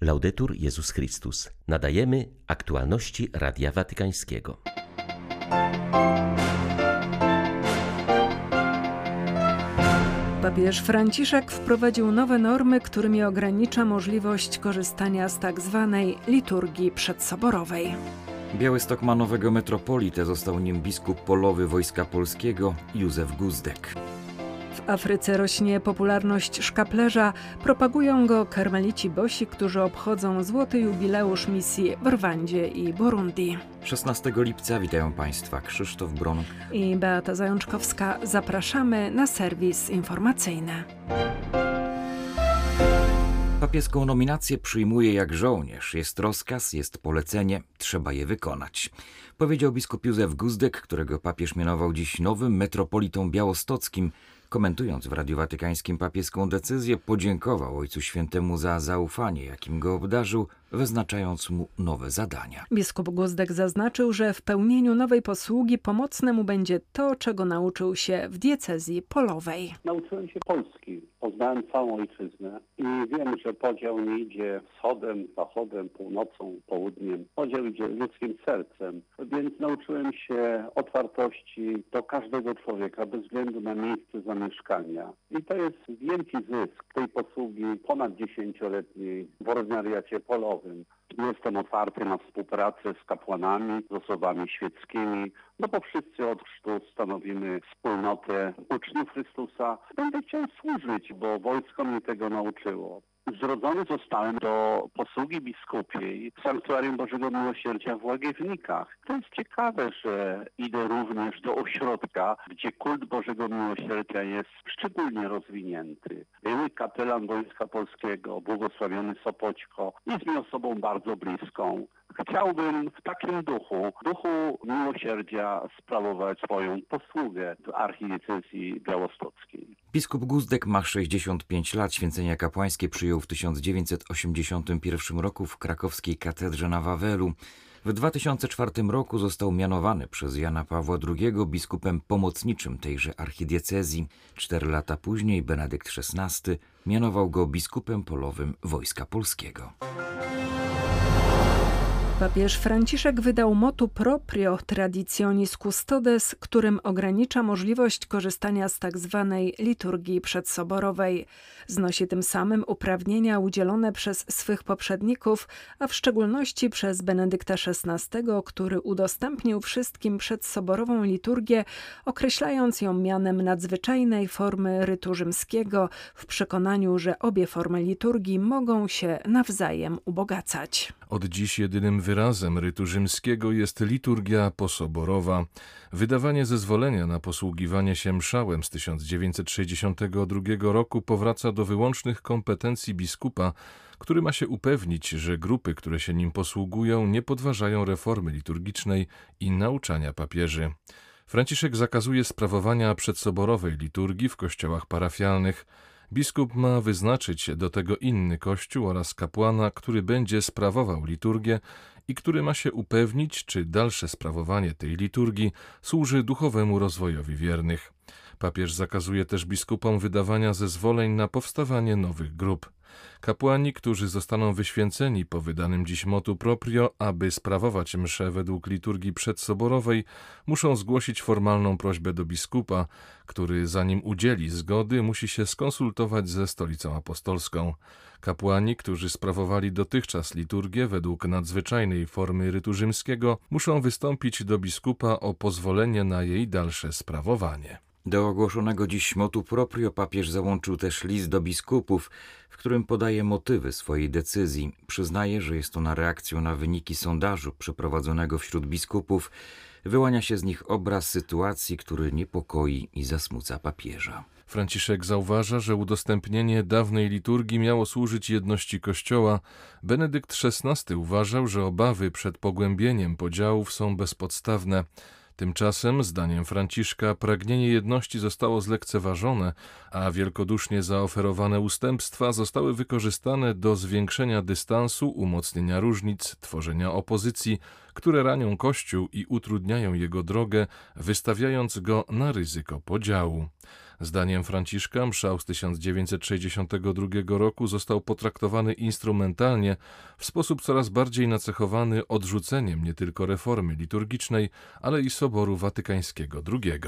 Laudetur Jezus Chrystus. Nadajemy aktualności Radia Watykańskiego. Papież Franciszek wprowadził nowe normy, którymi ogranicza możliwość korzystania z tak zwanej liturgii przedsoborowej. Białystok ma nowego metropolitę, został nim biskup polowy Wojska Polskiego Józef Guzdek. W Afryce rośnie popularność szkaplerza, propagują go karmelici bosi, którzy obchodzą złoty jubileusz misji w Rwandzie i Burundi. 16 lipca witają Państwa Krzysztof Bronk i Beata Zajączkowska. Zapraszamy na serwis informacyjny. Papieską nominację przyjmuje jak żołnierz. Jest rozkaz, jest polecenie, trzeba je wykonać. Powiedział biskup Józef Guzdek, którego papież mianował dziś nowym metropolitą białostockim. Komentując w Radiu Watykańskim papieską decyzję, podziękował Ojcu Świętemu za zaufanie, jakim go obdarzył, wyznaczając mu nowe zadania. Biskup Guzdek zaznaczył, że w pełnieniu nowej posługi pomocne mu będzie to, czego nauczył się w diecezji polowej. Nauczyłem się Polski, poznałem całą ojczyznę i wiem, że podział nie idzie wschodem, zachodem, północą, południem. Podział idzie ludzkim sercem, więc nauczyłem się otwartości do każdego człowieka, bez względu na miejsce zamieszkania. I to jest wielki zysk tej posługi ponad dziesięcioletniej w ordynariacie polowym. Jestem otwarty na współpracę z kapłanami, z osobami świeckimi, no bo wszyscy od chrztu stanowimy wspólnotę uczniów Chrystusa. Będę chciał służyć, bo wojsko mnie tego nauczyło. Zrodzony zostałem do posługi biskupiej w Sanktuarium Bożego Miłosierdzia w Łagiewnikach. To jest ciekawe, że idę również do ośrodka, gdzie kult Bożego Miłosierdzia jest szczególnie rozwinięty. Były kapelan Wojska Polskiego, błogosławiony Sopoćko, jest mi osobą bardzo bliską. Chciałbym w takim duchu, duchu miłosierdzia sprawować swoją posługę w archidiecezji białostockiej. Biskup Guzdek ma 65 lat. Święcenia kapłańskie przyjął w 1981 roku w krakowskiej katedrze na Wawelu. W 2004 roku został mianowany przez Jana Pawła II biskupem pomocniczym tejże archidiecezji. Cztery lata później Benedykt XVI mianował go biskupem polowym Wojska Polskiego. Papież Franciszek wydał motu proprio traditionis custodes, którym ogranicza możliwość korzystania z tzw. Tak liturgii przedsoborowej. Znosi tym samym uprawnienia udzielone przez swych poprzedników, a w szczególności przez Benedykta XVI, który udostępnił wszystkim przedsoborową liturgię, określając ją mianem nadzwyczajnej formy rytu rzymskiego, w przekonaniu, że obie formy liturgii mogą się nawzajem ubogacać. Od dziś jedynym wyrazem rytu rzymskiego jest liturgia posoborowa. Wydawanie zezwolenia na posługiwanie się mszałem z 1962 roku powraca do wyłącznych kompetencji biskupa, który ma się upewnić, że grupy, które się nim posługują, nie podważają reformy liturgicznej i nauczania papieży. Franciszek zakazuje sprawowania przedsoborowej liturgii w kościołach parafialnych. Biskup ma wyznaczyć do tego inny kościół oraz kapłana, który będzie sprawował liturgię i który ma się upewnić, czy dalsze sprawowanie tej liturgii służy duchowemu rozwojowi wiernych. Papież zakazuje też biskupom wydawania zezwoleń na powstawanie nowych grup. Kapłani, którzy zostaną wyświęceni po wydanym dziś motu proprio, aby sprawować mszę według liturgii przedsoborowej, muszą zgłosić formalną prośbę do biskupa, który zanim udzieli zgody, musi się skonsultować ze stolicą apostolską. Kapłani, którzy sprawowali dotychczas liturgię według nadzwyczajnej formy rytu rzymskiego, muszą wystąpić do biskupa o pozwolenie na jej dalsze sprawowanie. Do ogłoszonego dziś motu proprio papież załączył też list do biskupów, w którym podaje motywy swojej decyzji. Przyznaje, że jest ona reakcją na wyniki sondażu przeprowadzonego wśród biskupów. Wyłania się z nich obraz sytuacji, który niepokoi i zasmuca papieża. Franciszek zauważa, że udostępnienie dawnej liturgii miało służyć jedności Kościoła. Benedykt XVI uważał, że obawy przed pogłębieniem podziałów są bezpodstawne. Tymczasem, zdaniem Franciszka, pragnienie jedności zostało zlekceważone, a wielkodusznie zaoferowane ustępstwa zostały wykorzystane do zwiększenia dystansu, umocnienia różnic, tworzenia opozycji, które ranią Kościół i utrudniają jego drogę, wystawiając go na ryzyko podziału. Zdaniem Franciszka mszał z 1962 roku został potraktowany instrumentalnie w sposób coraz bardziej nacechowany odrzuceniem nie tylko reformy liturgicznej, ale i Soboru Watykańskiego II.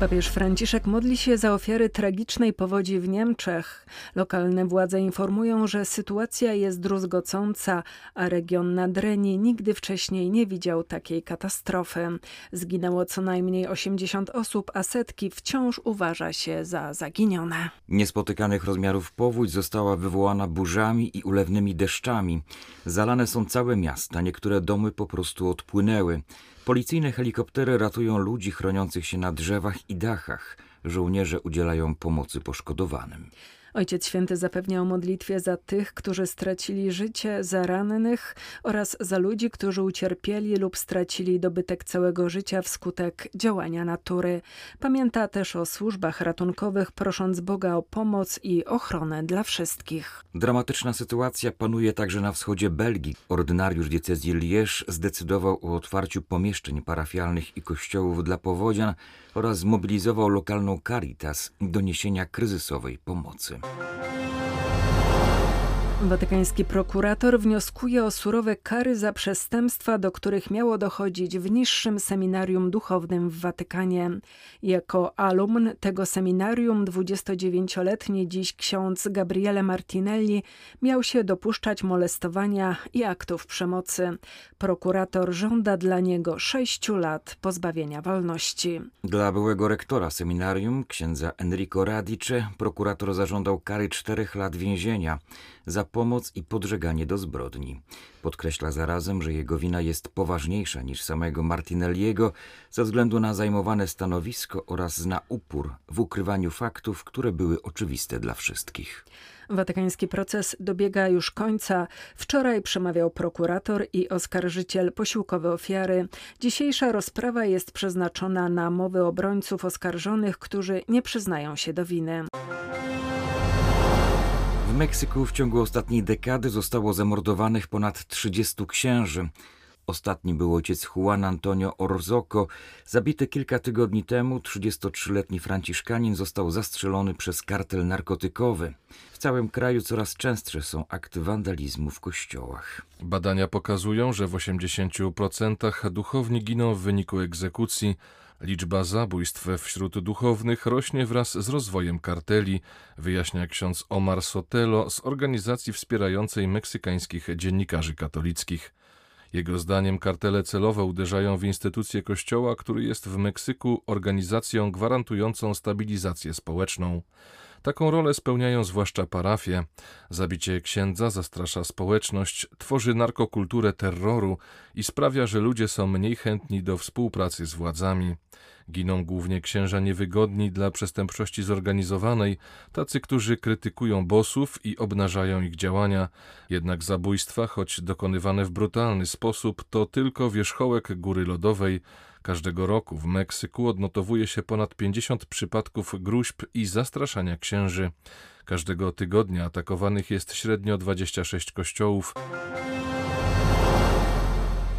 Papież Franciszek modli się za ofiary tragicznej powodzi w Niemczech. Lokalne władze informują, że sytuacja jest druzgocąca, a region Nadrenii nigdy wcześniej nie widział takiej katastrofy. Zginęło co najmniej 80 osób, a setki wciąż uważa się za zaginione. Niespotykanych rozmiarów powódź została wywołana burzami i ulewnymi deszczami. Zalane są całe miasta, niektóre domy po prostu odpłynęły. Policyjne helikoptery ratują ludzi chroniących się na drzewach i dachach. Żołnierze udzielają pomocy poszkodowanym. Ojciec Święty zapewnia o modlitwie za tych, którzy stracili życie, za rannych oraz za ludzi, którzy ucierpieli lub stracili dobytek całego życia wskutek działania natury. Pamięta też o służbach ratunkowych, prosząc Boga o pomoc i ochronę dla wszystkich. Dramatyczna sytuacja panuje także na wschodzie Belgii. Ordynariusz diecezji Liège zdecydował o otwarciu pomieszczeń parafialnych i kościołów dla powodzian oraz zmobilizował lokalną Caritas do niesienia kryzysowej pomocy. Música Watykański prokurator wnioskuje o surowe kary za przestępstwa, do których miało dochodzić w niższym seminarium duchownym w Watykanie. Jako alumn tego seminarium 29-letni dziś ksiądz Gabriele Martinelli miał się dopuszczać molestowania i aktów przemocy. Prokurator żąda dla niego sześciu lat pozbawienia wolności. Dla byłego rektora seminarium, księdza Enrico Radice, prokurator zażądał kary czterech lat więzienia za pomoc i podżeganie do zbrodni. Podkreśla zarazem, że jego wina jest poważniejsza niż samego Martinelliego ze względu na zajmowane stanowisko oraz na upór w ukrywaniu faktów, które były oczywiste dla wszystkich. Watykański proces dobiega już końca. Wczoraj przemawiał prokurator i oskarżyciel posiłkowe ofiary. Dzisiejsza rozprawa jest przeznaczona na mowy obrońców oskarżonych, którzy nie przyznają się do winy. Meksyku w ciągu ostatniej dekady zostało zamordowanych ponad 30 księży. Ostatni był ojciec Juan Antonio Orzoco. Zabity kilka tygodni temu 33-letni franciszkanin został zastrzelony przez kartel narkotykowy. W całym kraju coraz częstsze są akty wandalizmu w kościołach. Badania pokazują, że w 80% duchowni giną w wyniku egzekucji. Liczba zabójstw wśród duchownych rośnie wraz z rozwojem karteli, wyjaśnia ksiądz Omar Sotelo z organizacji wspierającej meksykańskich dziennikarzy katolickich. Jego zdaniem kartele celowo uderzają w instytucje kościoła, który jest w Meksyku organizacją gwarantującą stabilizację społeczną. Taką rolę spełniają zwłaszcza parafie. Zabicie księdza zastrasza społeczność, tworzy narkokulturę terroru i sprawia, że ludzie są mniej chętni do współpracy z władzami. Giną głównie księża niewygodni dla przestępczości zorganizowanej, tacy, którzy krytykują bosów i obnażają ich działania. Jednak zabójstwa, choć dokonywane w brutalny sposób, to tylko wierzchołek góry lodowej. Każdego roku w Meksyku odnotowuje się ponad 50 przypadków gruźb i zastraszania księży. Każdego tygodnia atakowanych jest średnio 26 kościołów.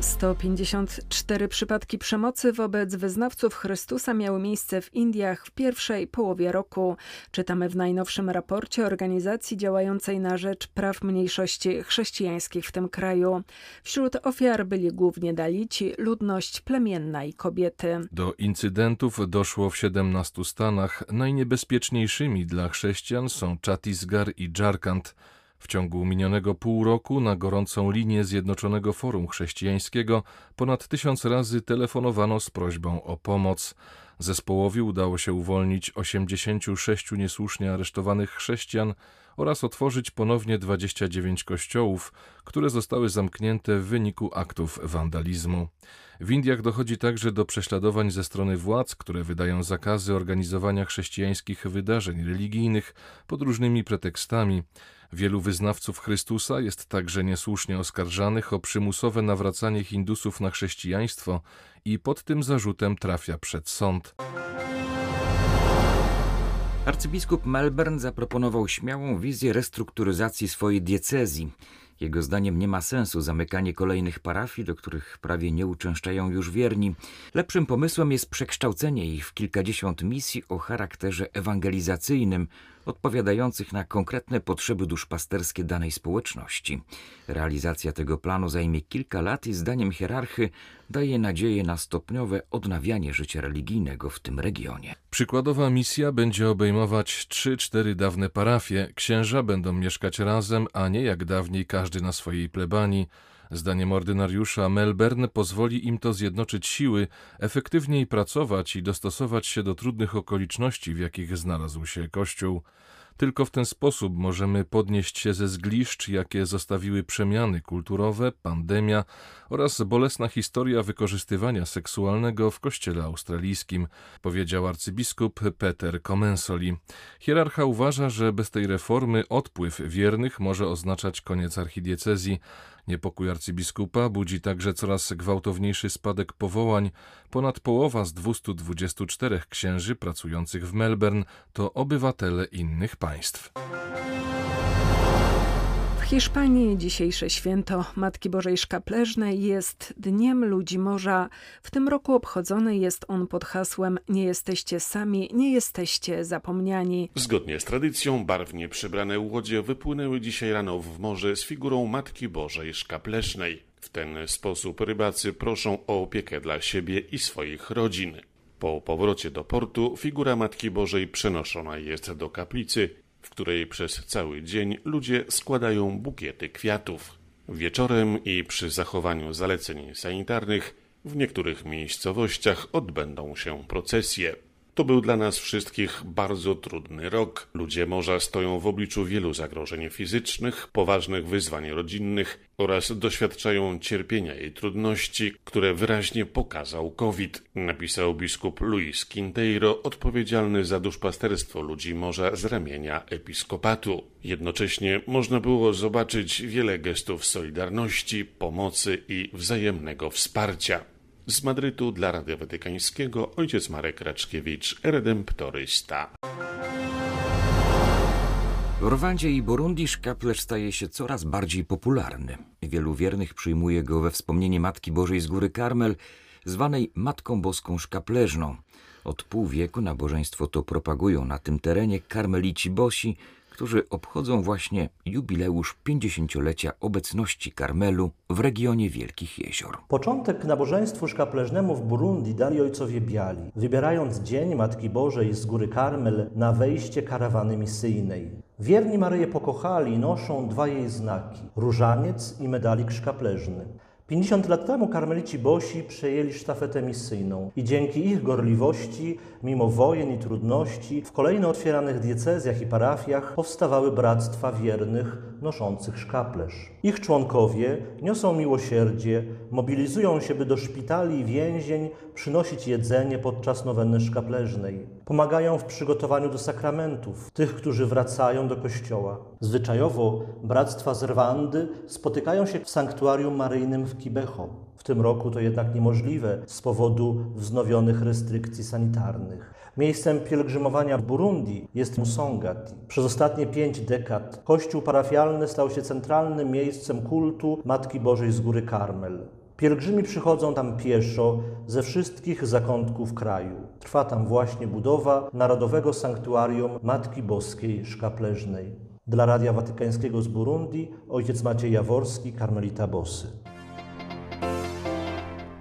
154 przypadki przemocy wobec wyznawców Chrystusa miały miejsce w Indiach w pierwszej połowie roku. Czytamy w najnowszym raporcie organizacji działającej na rzecz praw mniejszości chrześcijańskich w tym kraju. Wśród ofiar byli głównie Dalici, ludność plemienna i kobiety. Do incydentów doszło w 17 stanach. Najniebezpieczniejszymi dla chrześcijan są Chhattisgarh i Jharkhand. W ciągu minionego pół roku na gorącą linię Zjednoczonego Forum Chrześcijańskiego ponad tysiąc razy telefonowano z prośbą o pomoc. Zespołowi udało się uwolnić 86 niesłusznie aresztowanych chrześcijan oraz otworzyć ponownie 29 kościołów, które zostały zamknięte w wyniku aktów wandalizmu. W Indiach dochodzi także do prześladowań ze strony władz, które wydają zakazy organizowania chrześcijańskich wydarzeń religijnych pod różnymi pretekstami. Wielu wyznawców Chrystusa jest także niesłusznie oskarżanych o przymusowe nawracanie Hindusów na chrześcijaństwo i pod tym zarzutem trafia przed sąd. Arcybiskup Melbourne zaproponował śmiałą wizję restrukturyzacji swojej diecezji. Jego zdaniem nie ma sensu zamykanie kolejnych parafii, do których prawie nie uczęszczają już wierni. Lepszym pomysłem jest przekształcenie ich w kilkadziesiąt misji o charakterze ewangelizacyjnym, odpowiadających na konkretne potrzeby duszpasterskie danej społeczności. Realizacja tego planu zajmie kilka lat i zdaniem hierarchy daje nadzieję na stopniowe odnawianie życia religijnego w tym regionie. Przykładowa misja będzie obejmować 3-4 dawne parafie. Księża będą mieszkać razem, a nie jak dawniej każdy na swojej plebanii. Zdaniem ordynariusza Melbourne pozwoli im to zjednoczyć siły, efektywniej pracować i dostosować się do trudnych okoliczności, w jakich znalazł się Kościół. Tylko w ten sposób możemy podnieść się ze zgliszcz, jakie zostawiły przemiany kulturowe, pandemia oraz bolesna historia wykorzystywania seksualnego w kościele australijskim, powiedział arcybiskup Peter Comensoli. Hierarcha uważa, że bez tej reformy odpływ wiernych może oznaczać koniec archidiecezji, Niepokój arcybiskupa budzi także coraz gwałtowniejszy spadek powołań. Ponad połowa z 224 księży pracujących w Melbourne to obywatele innych państw. Hiszpanii dzisiejsze święto Matki Bożej Szkapleżnej jest Dniem Ludzi Morza. W tym roku obchodzony jest on pod hasłem Nie jesteście sami, nie jesteście zapomniani. Zgodnie z tradycją barwnie przebrane łodzie wypłynęły dzisiaj rano w morze z figurą Matki Bożej Szkapleżnej. W ten sposób rybacy proszą o opiekę dla siebie i swoich rodzin. Po powrocie do portu figura Matki Bożej przenoszona jest do kaplicy, w której przez cały dzień ludzie składają bukiety kwiatów. Wieczorem i przy zachowaniu zaleceń sanitarnych w niektórych miejscowościach odbędą się procesje. To był dla nas wszystkich bardzo trudny rok. Ludzie morza stoją w obliczu wielu zagrożeń fizycznych, poważnych wyzwań rodzinnych oraz doświadczają cierpienia i trudności, które wyraźnie pokazał COVID, napisał biskup Luis Quinteiro, odpowiedzialny za duszpasterstwo ludzi morza z ramienia episkopatu. Jednocześnie można było zobaczyć wiele gestów solidarności, pomocy i wzajemnego wsparcia. Z Madrytu dla Radia Watykańskiego ojciec Marek Raczkiewicz, redemptorysta. W Rwandzie i Burundi szkaplerz staje się coraz bardziej popularny. Wielu wiernych przyjmuje go we wspomnienie Matki Bożej z Góry Karmel, zwanej Matką Boską Szkapleżną. Od pół wieku nabożeństwo to propagują na tym terenie karmelici bosi, którzy obchodzą właśnie jubileusz 50-lecia obecności Karmelu w regionie Wielkich Jezior. Początek nabożeństwu szkapleżnemu w Burundi dali ojcowie biali, wybierając dzień Matki Bożej z góry Karmel na wejście karawany misyjnej. Wierni Maryję pokochali i noszą dwa jej znaki: różaniec i medalik szkapleżny. 50 lat temu karmelici Bosi przejęli sztafetę misyjną i dzięki ich gorliwości, mimo wojen i trudności, w kolejno otwieranych diecezjach i parafiach powstawały bractwa wiernych noszących szkaplerz. Ich członkowie niosą miłosierdzie, mobilizują się, by do szpitali i więzień przynosić jedzenie podczas nowenny szkapleżnej. Pomagają w przygotowaniu do sakramentów tych, którzy wracają do kościoła. Zwyczajowo bractwa z Rwandy spotykają się w sanktuarium maryjnym w Kibeho. W tym roku to jednak niemożliwe z powodu wznowionych restrykcji sanitarnych. Miejscem pielgrzymowania w Burundi jest Musongati. Przez ostatnie pięć dekad kościół parafialny stał się centralnym miejscem kultu Matki Bożej z Góry Karmel. Pielgrzymi przychodzą tam pieszo ze wszystkich zakątków kraju. Trwa tam właśnie budowa Narodowego Sanktuarium Matki Boskiej Szkapleżnej. Dla Radia Watykańskiego z Burundi ojciec Maciej Jaworski, karmelita Bosy.